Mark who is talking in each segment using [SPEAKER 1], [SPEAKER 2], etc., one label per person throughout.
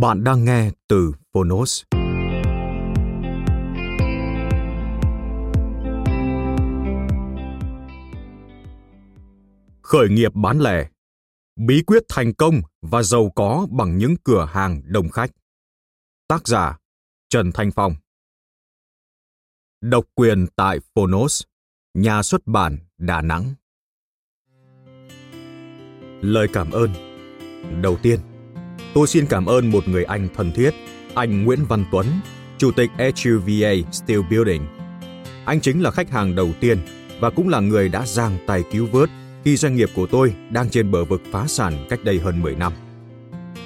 [SPEAKER 1] Bạn đang nghe từ Phonos. Khởi nghiệp bán lẻ. Bí quyết thành công và giàu có bằng những cửa hàng đông khách. Tác giả, Trần Thanh Phong. Độc quyền tại Phonos, Nhà xuất bản Đà Nẵng. Lời cảm ơn. Đầu tiên Tôi xin cảm ơn một người anh thân thiết, anh Nguyễn Văn Tuấn, Chủ tịch HUVA Steel Building. Anh chính là khách hàng đầu tiên và cũng là người đã giang tay cứu vớt khi doanh nghiệp của tôi đang trên bờ vực phá sản cách đây hơn 10 năm.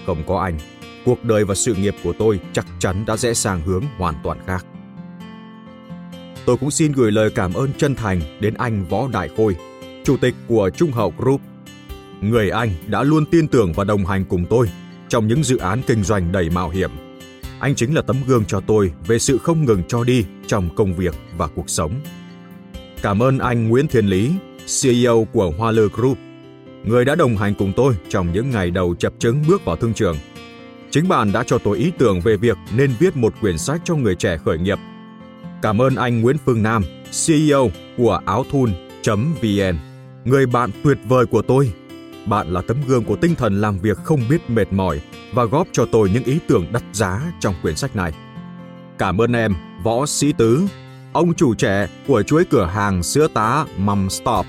[SPEAKER 1] Không có anh, cuộc đời và sự nghiệp của tôi chắc chắn đã rẽ sang hướng hoàn toàn khác. Tôi cũng xin gửi lời cảm ơn chân thành đến anh Võ Đại Khôi, Chủ tịch của Trung Hậu Group. Người anh đã luôn tin tưởng và đồng hành cùng tôi trong những dự án kinh doanh đầy mạo hiểm. Anh chính là tấm gương cho tôi về sự không ngừng cho đi trong công việc và cuộc sống. Cảm ơn anh Nguyễn Thiên Lý, CEO của Hoa Lư Group, người đã đồng hành cùng tôi trong những ngày đầu chập chứng bước vào thương trường. Chính bạn đã cho tôi ý tưởng về việc nên viết một quyển sách cho người trẻ khởi nghiệp. Cảm ơn anh Nguyễn Phương Nam, CEO của áo thun.vn, người bạn tuyệt vời của tôi bạn là tấm gương của tinh thần làm việc không biết mệt mỏi và góp cho tôi những ý tưởng đắt giá trong quyển sách này. Cảm ơn em, Võ Sĩ Tứ, ông chủ trẻ của chuỗi cửa hàng sữa tá Mum Stop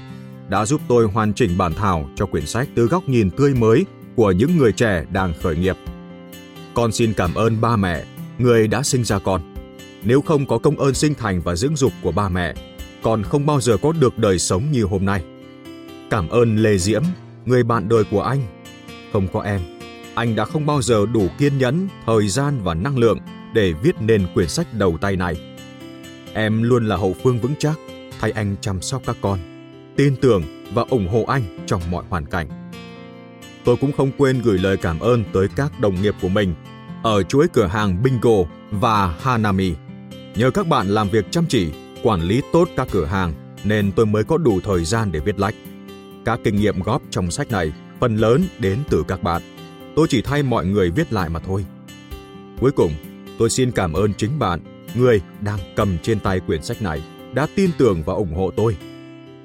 [SPEAKER 1] đã giúp tôi hoàn chỉnh bản thảo cho quyển sách từ góc nhìn tươi mới của những người trẻ đang khởi nghiệp. Con xin cảm ơn ba mẹ, người đã sinh ra con. Nếu không có công ơn sinh thành và dưỡng dục của ba mẹ, con không bao giờ có được đời sống như hôm nay. Cảm ơn Lê Diễm, người bạn đời của anh. Không có em, anh đã không bao giờ đủ kiên nhẫn, thời gian và năng lượng để viết nên quyển sách đầu tay này. Em luôn là hậu phương vững chắc, thay anh chăm sóc các con, tin tưởng và ủng hộ anh trong mọi hoàn cảnh. Tôi cũng không quên gửi lời cảm ơn tới các đồng nghiệp của mình ở chuỗi cửa hàng Bingo và Hanami. Nhờ các bạn làm việc chăm chỉ, quản lý tốt các cửa hàng nên tôi mới có đủ thời gian để viết lách. Các kinh nghiệm góp trong sách này phần lớn đến từ các bạn. Tôi chỉ thay mọi người viết lại mà thôi. Cuối cùng, tôi xin cảm ơn chính bạn, người đang cầm trên tay quyển sách này, đã tin tưởng và ủng hộ tôi.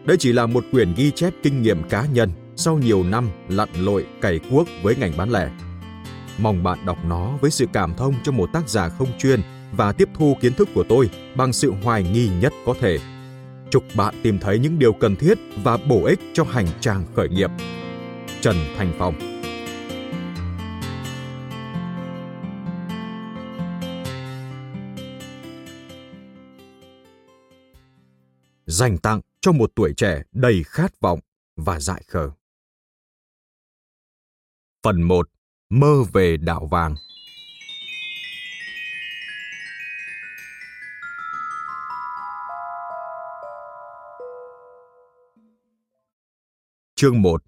[SPEAKER 1] Đây chỉ là một quyển ghi chép kinh nghiệm cá nhân sau nhiều năm lặn lội cày cuốc với ngành bán lẻ. Mong bạn đọc nó với sự cảm thông cho một tác giả không chuyên và tiếp thu kiến thức của tôi bằng sự hoài nghi nhất có thể Chúc bạn tìm thấy những điều cần thiết và bổ ích cho hành trang khởi nghiệp. Trần Thành Phong Dành tặng cho một tuổi trẻ đầy khát vọng và dại khờ. Phần 1. Mơ về đảo vàng Chương 1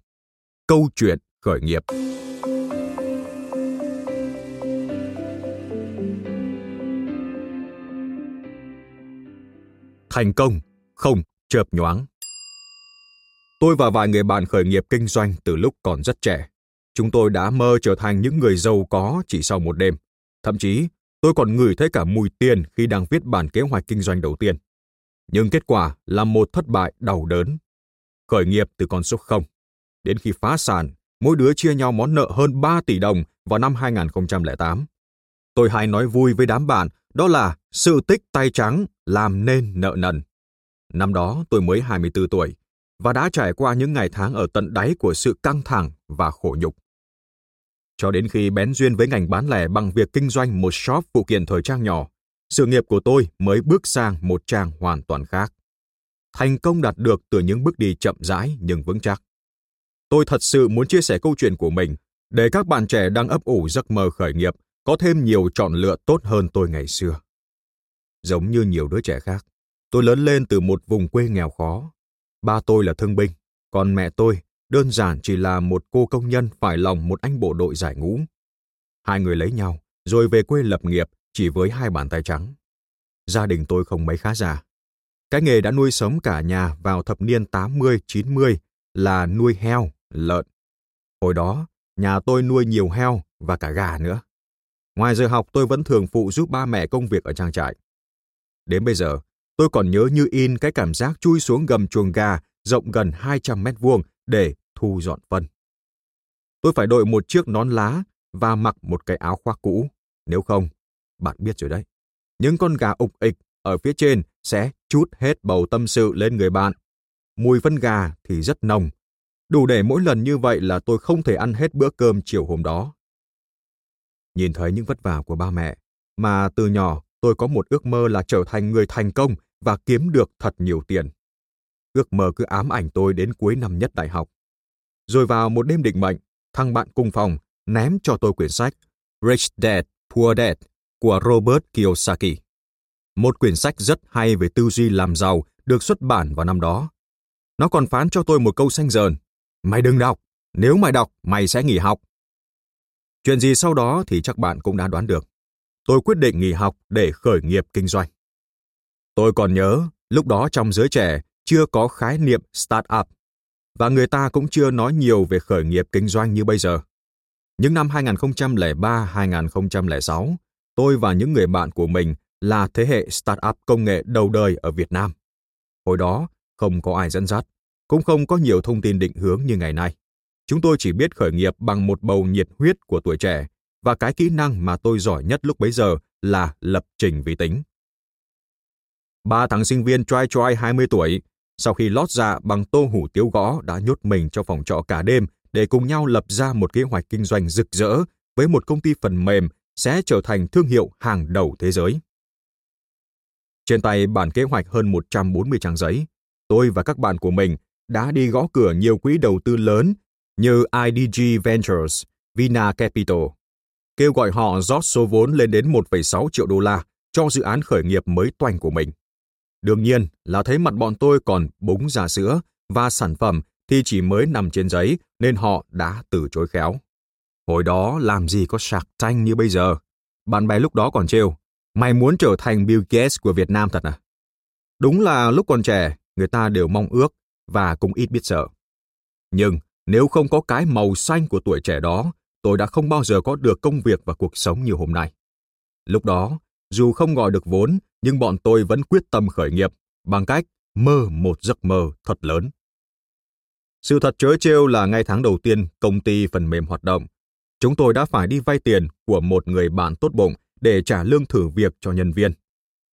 [SPEAKER 1] Câu chuyện khởi nghiệp Thành công không chợp nhoáng Tôi và vài người bạn khởi nghiệp kinh doanh từ lúc còn rất trẻ. Chúng tôi đã mơ trở thành những người giàu có chỉ sau một đêm. Thậm chí, tôi còn ngửi thấy cả mùi tiền khi đang viết bản kế hoạch kinh doanh đầu tiên. nhưng kết quả là một thất bại đau đớn. Khởi nghiệp từ con số 0. Đến khi phá sản, mỗi đứa chia nhau món nợ hơn 3 tỷ đồng vào năm 2008. Tôi hay nói vui với đám bạn đó là sự tích tay trắng làm nên nợ nần. Năm đó tôi mới 24 tuổi và đã trải qua những ngày tháng ở tận đáy của sự căng thẳng và khổ nhục. Cho đến khi bén duyên với ngành bán lẻ bằng việc kinh doanh một shop phụ kiện thời trang nhỏ, sự nghiệp của tôi mới bước sang một trang hoàn toàn khác. Thành công đạt được từ những bước đi chậm rãi nhưng vững chắc. Tôi thật sự muốn chia sẻ câu chuyện của mình để các bạn trẻ đang ấp ủ giấc mơ khởi nghiệp có thêm nhiều chọn lựa tốt hơn tôi ngày xưa. Giống như nhiều đứa trẻ khác, tôi lớn lên từ một vùng quê nghèo khó. Ba tôi là thương binh, còn mẹ tôi đơn giản chỉ là một cô công nhân phải lòng một anh bộ đội giải ngũ. Hai người lấy nhau, rồi về quê lập nghiệp chỉ với hai bàn tay trắng. Gia đình tôi không mấy khá giả. Cái nghề đã nuôi sống cả nhà vào thập niên 80-90 là nuôi heo, lợn. Hồi đó, nhà tôi nuôi nhiều heo và cả gà nữa. Ngoài giờ học tôi vẫn thường phụ giúp ba mẹ công việc ở trang trại. Đến bây giờ, tôi còn nhớ như in cái cảm giác chui xuống gầm chuồng gà rộng gần 200 mét vuông để thu dọn phân. Tôi phải đội một chiếc nón lá và mặc một cái áo khoác cũ. Nếu không, bạn biết rồi đấy. Những con gà ục ịch ở phía trên sẽ chút hết bầu tâm sự lên người bạn. Mùi phân gà thì rất nồng. Đủ để mỗi lần như vậy là tôi không thể ăn hết bữa cơm chiều hôm đó. Nhìn thấy những vất vả của ba mẹ, mà từ nhỏ tôi có một ước mơ là trở thành người thành công và kiếm được thật nhiều tiền. Ước mơ cứ ám ảnh tôi đến cuối năm nhất đại học. Rồi vào một đêm định mệnh, thằng bạn cùng phòng ném cho tôi quyển sách Rich Dad, Poor Dad của Robert Kiyosaki. Một quyển sách rất hay về tư duy làm giàu được xuất bản vào năm đó. Nó còn phán cho tôi một câu xanh dờn. Mày đừng đọc, nếu mày đọc, mày sẽ nghỉ học. Chuyện gì sau đó thì chắc bạn cũng đã đoán được. Tôi quyết định nghỉ học để khởi nghiệp kinh doanh. Tôi còn nhớ, lúc đó trong giới trẻ chưa có khái niệm startup và người ta cũng chưa nói nhiều về khởi nghiệp kinh doanh như bây giờ. Những năm 2003-2006, tôi và những người bạn của mình là thế hệ startup công nghệ đầu đời ở Việt Nam. Hồi đó, không có ai dẫn dắt, cũng không có nhiều thông tin định hướng như ngày nay. Chúng tôi chỉ biết khởi nghiệp bằng một bầu nhiệt huyết của tuổi trẻ và cái kỹ năng mà tôi giỏi nhất lúc bấy giờ là lập trình vi tính. Ba thằng sinh viên trai trai 20 tuổi, sau khi lót dạ bằng tô hủ tiếu gõ đã nhốt mình trong phòng trọ cả đêm để cùng nhau lập ra một kế hoạch kinh doanh rực rỡ với một công ty phần mềm sẽ trở thành thương hiệu hàng đầu thế giới. Trên tay bản kế hoạch hơn 140 trang giấy, tôi và các bạn của mình đã đi gõ cửa nhiều quỹ đầu tư lớn như IDG Ventures, Vina Capital, kêu gọi họ rót số vốn lên đến 1,6 triệu đô la cho dự án khởi nghiệp mới toanh của mình. Đương nhiên là thấy mặt bọn tôi còn búng ra sữa và sản phẩm thì chỉ mới nằm trên giấy nên họ đã từ chối khéo. Hồi đó làm gì có sạc tranh như bây giờ. Bạn bè lúc đó còn trêu. Mày muốn trở thành Bill Gates của Việt Nam thật à? Đúng là lúc còn trẻ, người ta đều mong ước và cũng ít biết sợ. Nhưng nếu không có cái màu xanh của tuổi trẻ đó, tôi đã không bao giờ có được công việc và cuộc sống như hôm nay. Lúc đó, dù không gọi được vốn, nhưng bọn tôi vẫn quyết tâm khởi nghiệp bằng cách mơ một giấc mơ thật lớn. Sự thật chớ trêu là ngay tháng đầu tiên công ty phần mềm hoạt động, chúng tôi đã phải đi vay tiền của một người bạn tốt bụng để trả lương thử việc cho nhân viên.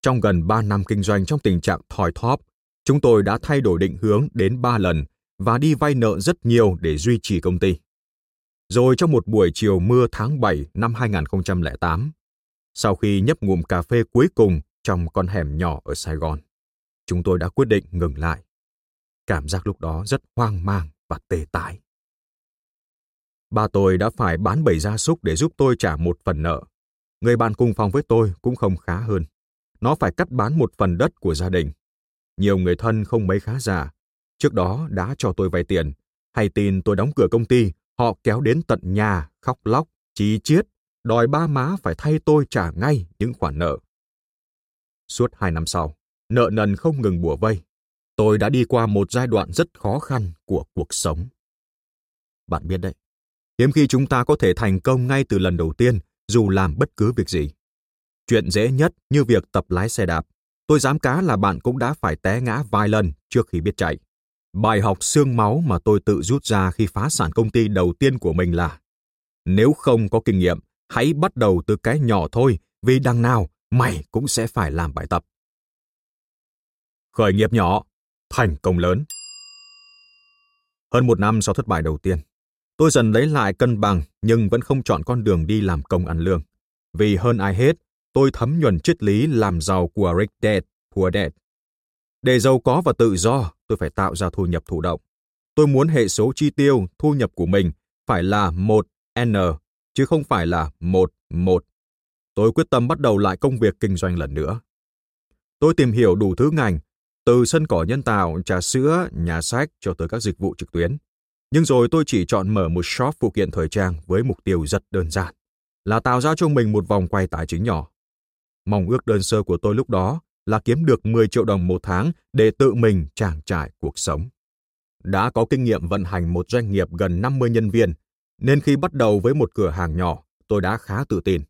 [SPEAKER 1] Trong gần 3 năm kinh doanh trong tình trạng thòi thóp, chúng tôi đã thay đổi định hướng đến 3 lần và đi vay nợ rất nhiều để duy trì công ty. Rồi trong một buổi chiều mưa tháng 7 năm 2008, sau khi nhấp ngụm cà phê cuối cùng trong con hẻm nhỏ ở Sài Gòn, chúng tôi đã quyết định ngừng lại. Cảm giác lúc đó rất hoang mang và tê tái. Ba tôi đã phải bán bầy gia súc để giúp tôi trả một phần nợ. Người bạn cùng phòng với tôi cũng không khá hơn. Nó phải cắt bán một phần đất của gia đình. Nhiều người thân không mấy khá giả. Trước đó đã cho tôi vay tiền. Hay tin tôi đóng cửa công ty, họ kéo đến tận nhà, khóc lóc, chí chiết, đòi ba má phải thay tôi trả ngay những khoản nợ. Suốt hai năm sau, nợ nần không ngừng bùa vây. Tôi đã đi qua một giai đoạn rất khó khăn của cuộc sống. Bạn biết đấy, hiếm khi chúng ta có thể thành công ngay từ lần đầu tiên dù làm bất cứ việc gì. Chuyện dễ nhất như việc tập lái xe đạp, tôi dám cá là bạn cũng đã phải té ngã vài lần trước khi biết chạy. Bài học xương máu mà tôi tự rút ra khi phá sản công ty đầu tiên của mình là nếu không có kinh nghiệm, hãy bắt đầu từ cái nhỏ thôi, vì đằng nào mày cũng sẽ phải làm bài tập. Khởi nghiệp nhỏ, thành công lớn. Hơn một năm sau thất bại đầu tiên, tôi dần lấy lại cân bằng nhưng vẫn không chọn con đường đi làm công ăn lương. Vì hơn ai hết, tôi thấm nhuần triết lý làm giàu của Rick Dad, Poor Dad. Để giàu có và tự do, tôi phải tạo ra thu nhập thụ động. Tôi muốn hệ số chi tiêu, thu nhập của mình phải là 1N, chứ không phải là 1-1. Tôi quyết tâm bắt đầu lại công việc kinh doanh lần nữa. Tôi tìm hiểu đủ thứ ngành, từ sân cỏ nhân tạo, trà sữa, nhà sách cho tới các dịch vụ trực tuyến. Nhưng rồi tôi chỉ chọn mở một shop phụ kiện thời trang với mục tiêu rất đơn giản, là tạo ra cho mình một vòng quay tài chính nhỏ. Mong ước đơn sơ của tôi lúc đó là kiếm được 10 triệu đồng một tháng để tự mình trang trải cuộc sống. Đã có kinh nghiệm vận hành một doanh nghiệp gần 50 nhân viên, nên khi bắt đầu với một cửa hàng nhỏ, tôi đã khá tự tin.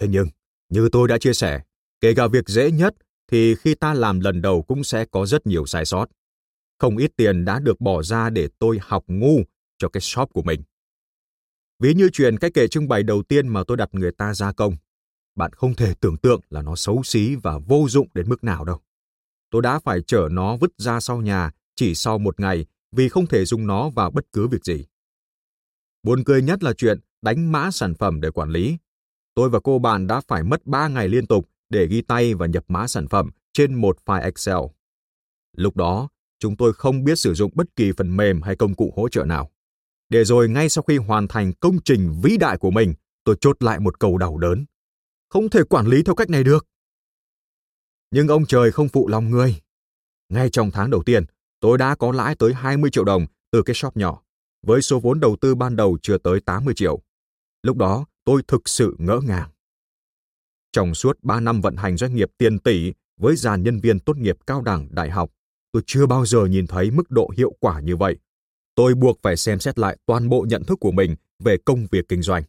[SPEAKER 1] Thế nhưng, như tôi đã chia sẻ, kể cả việc dễ nhất thì khi ta làm lần đầu cũng sẽ có rất nhiều sai sót. Không ít tiền đã được bỏ ra để tôi học ngu cho cái shop của mình. Ví như chuyện cái kệ trưng bày đầu tiên mà tôi đặt người ta gia công. Bạn không thể tưởng tượng là nó xấu xí và vô dụng đến mức nào đâu. Tôi đã phải chở nó vứt ra sau nhà chỉ sau một ngày vì không thể dùng nó vào bất cứ việc gì. Buồn cười nhất là chuyện đánh mã sản phẩm để quản lý. Tôi và cô bạn đã phải mất 3 ngày liên tục để ghi tay và nhập mã sản phẩm trên một file Excel. Lúc đó, chúng tôi không biết sử dụng bất kỳ phần mềm hay công cụ hỗ trợ nào. Để rồi ngay sau khi hoàn thành công trình vĩ đại của mình, tôi chốt lại một câu đau đớn. Không thể quản lý theo cách này được. Nhưng ông trời không phụ lòng người. Ngay trong tháng đầu tiên, tôi đã có lãi tới 20 triệu đồng từ cái shop nhỏ, với số vốn đầu tư ban đầu chưa tới 80 triệu. Lúc đó, tôi thực sự ngỡ ngàng. Trong suốt 3 năm vận hành doanh nghiệp tiền tỷ với dàn nhân viên tốt nghiệp cao đẳng đại học, tôi chưa bao giờ nhìn thấy mức độ hiệu quả như vậy. Tôi buộc phải xem xét lại toàn bộ nhận thức của mình về công việc kinh doanh.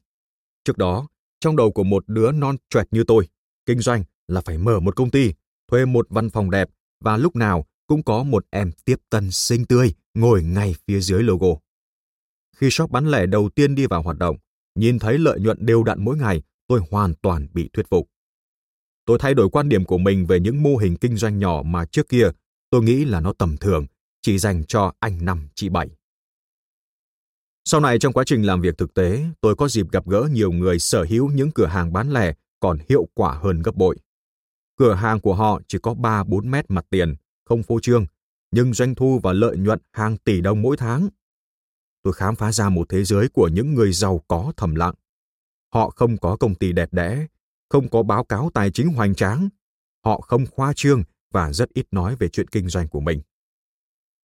[SPEAKER 1] Trước đó, trong đầu của một đứa non choẹt như tôi, kinh doanh là phải mở một công ty, thuê một văn phòng đẹp và lúc nào cũng có một em tiếp tân xinh tươi ngồi ngay phía dưới logo. Khi shop bán lẻ đầu tiên đi vào hoạt động, nhìn thấy lợi nhuận đều đặn mỗi ngày, tôi hoàn toàn bị thuyết phục. Tôi thay đổi quan điểm của mình về những mô hình kinh doanh nhỏ mà trước kia tôi nghĩ là nó tầm thường, chỉ dành cho anh năm chị bảy. Sau này trong quá trình làm việc thực tế, tôi có dịp gặp gỡ nhiều người sở hữu những cửa hàng bán lẻ còn hiệu quả hơn gấp bội. Cửa hàng của họ chỉ có 3-4 mét mặt tiền, không phô trương, nhưng doanh thu và lợi nhuận hàng tỷ đồng mỗi tháng. Tôi khám phá ra một thế giới của những người giàu có thầm lặng. Họ không có công ty đẹp đẽ, không có báo cáo tài chính hoành tráng. Họ không khoa trương và rất ít nói về chuyện kinh doanh của mình.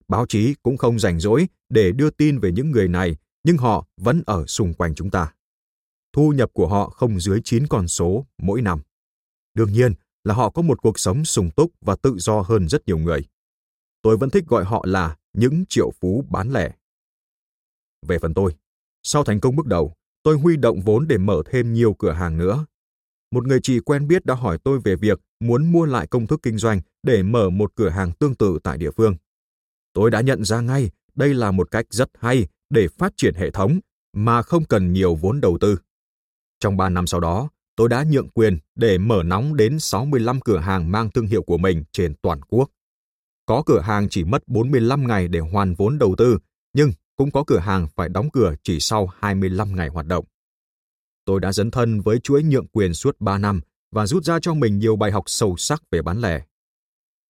[SPEAKER 1] Báo chí cũng không rảnh rỗi để đưa tin về những người này, nhưng họ vẫn ở xung quanh chúng ta. Thu nhập của họ không dưới 9 con số mỗi năm. Đương nhiên là họ có một cuộc sống sung túc và tự do hơn rất nhiều người. Tôi vẫn thích gọi họ là những triệu phú bán lẻ. Về phần tôi, sau thành công bước đầu, tôi huy động vốn để mở thêm nhiều cửa hàng nữa một người chị quen biết đã hỏi tôi về việc muốn mua lại công thức kinh doanh để mở một cửa hàng tương tự tại địa phương. Tôi đã nhận ra ngay đây là một cách rất hay để phát triển hệ thống mà không cần nhiều vốn đầu tư. Trong 3 năm sau đó, tôi đã nhượng quyền để mở nóng đến 65 cửa hàng mang thương hiệu của mình trên toàn quốc. Có cửa hàng chỉ mất 45 ngày để hoàn vốn đầu tư, nhưng cũng có cửa hàng phải đóng cửa chỉ sau 25 ngày hoạt động. Tôi đã dấn thân với chuỗi nhượng quyền suốt 3 năm và rút ra cho mình nhiều bài học sâu sắc về bán lẻ.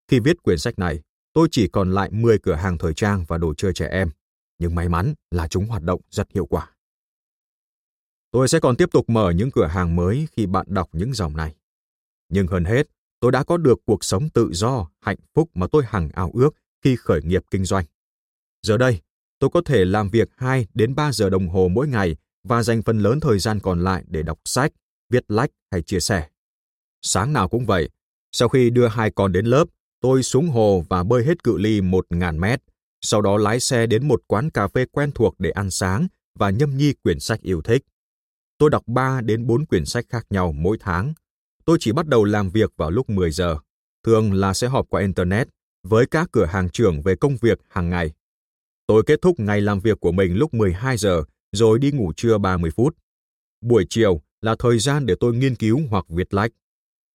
[SPEAKER 1] Khi viết quyển sách này, tôi chỉ còn lại 10 cửa hàng thời trang và đồ chơi trẻ em, nhưng may mắn là chúng hoạt động rất hiệu quả. Tôi sẽ còn tiếp tục mở những cửa hàng mới khi bạn đọc những dòng này. Nhưng hơn hết, tôi đã có được cuộc sống tự do, hạnh phúc mà tôi hằng ao ước khi khởi nghiệp kinh doanh. Giờ đây, tôi có thể làm việc 2 đến 3 giờ đồng hồ mỗi ngày và dành phần lớn thời gian còn lại để đọc sách, viết lách hay chia sẻ. Sáng nào cũng vậy, sau khi đưa hai con đến lớp, tôi xuống hồ và bơi hết cự ly 1.000 mét, sau đó lái xe đến một quán cà phê quen thuộc để ăn sáng và nhâm nhi quyển sách yêu thích. Tôi đọc 3 đến 4 quyển sách khác nhau mỗi tháng. Tôi chỉ bắt đầu làm việc vào lúc 10 giờ. thường là sẽ họp qua Internet với các cửa hàng trưởng về công việc hàng ngày. Tôi kết thúc ngày làm việc của mình lúc 12 giờ rồi đi ngủ trưa 30 phút. Buổi chiều là thời gian để tôi nghiên cứu hoặc viết lách.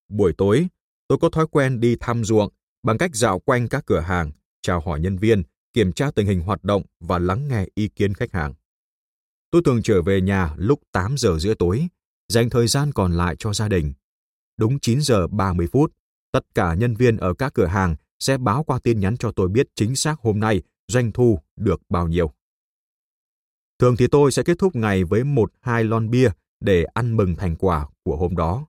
[SPEAKER 1] Buổi tối, tôi có thói quen đi thăm ruộng bằng cách dạo quanh các cửa hàng, chào hỏi nhân viên, kiểm tra tình hình hoạt động và lắng nghe ý kiến khách hàng. Tôi thường trở về nhà lúc 8 giờ rưỡi tối, dành thời gian còn lại cho gia đình. Đúng 9 giờ 30 phút, tất cả nhân viên ở các cửa hàng sẽ báo qua tin nhắn cho tôi biết chính xác hôm nay doanh thu được bao nhiêu. Thường thì tôi sẽ kết thúc ngày với một hai lon bia để ăn mừng thành quả của hôm đó.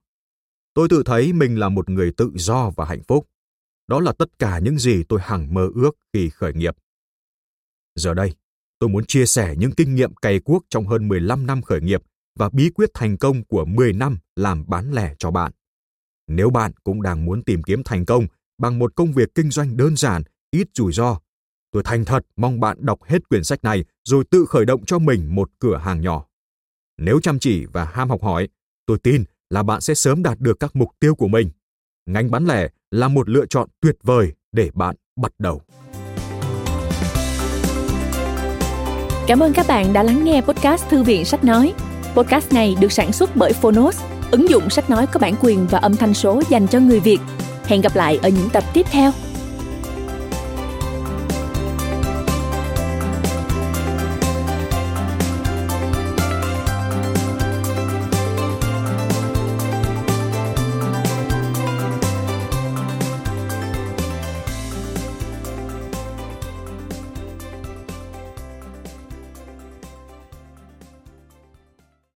[SPEAKER 1] Tôi tự thấy mình là một người tự do và hạnh phúc. Đó là tất cả những gì tôi hằng mơ ước khi khởi nghiệp. Giờ đây, tôi muốn chia sẻ những kinh nghiệm cày cuốc trong hơn 15 năm khởi nghiệp và bí quyết thành công của 10 năm làm bán lẻ cho bạn. Nếu bạn cũng đang muốn tìm kiếm thành công bằng một công việc kinh doanh đơn giản, ít rủi ro, tôi thành thật mong bạn đọc hết quyển sách này rồi tự khởi động cho mình một cửa hàng nhỏ. Nếu chăm chỉ và ham học hỏi, tôi tin là bạn sẽ sớm đạt được các mục tiêu của mình. Ngành bán lẻ là một lựa chọn tuyệt vời để bạn bắt đầu.
[SPEAKER 2] Cảm ơn các bạn đã lắng nghe podcast Thư viện Sách Nói. Podcast này được sản xuất bởi Phonos, ứng dụng sách nói có bản quyền và âm thanh số dành cho người Việt. Hẹn gặp lại ở những tập tiếp theo.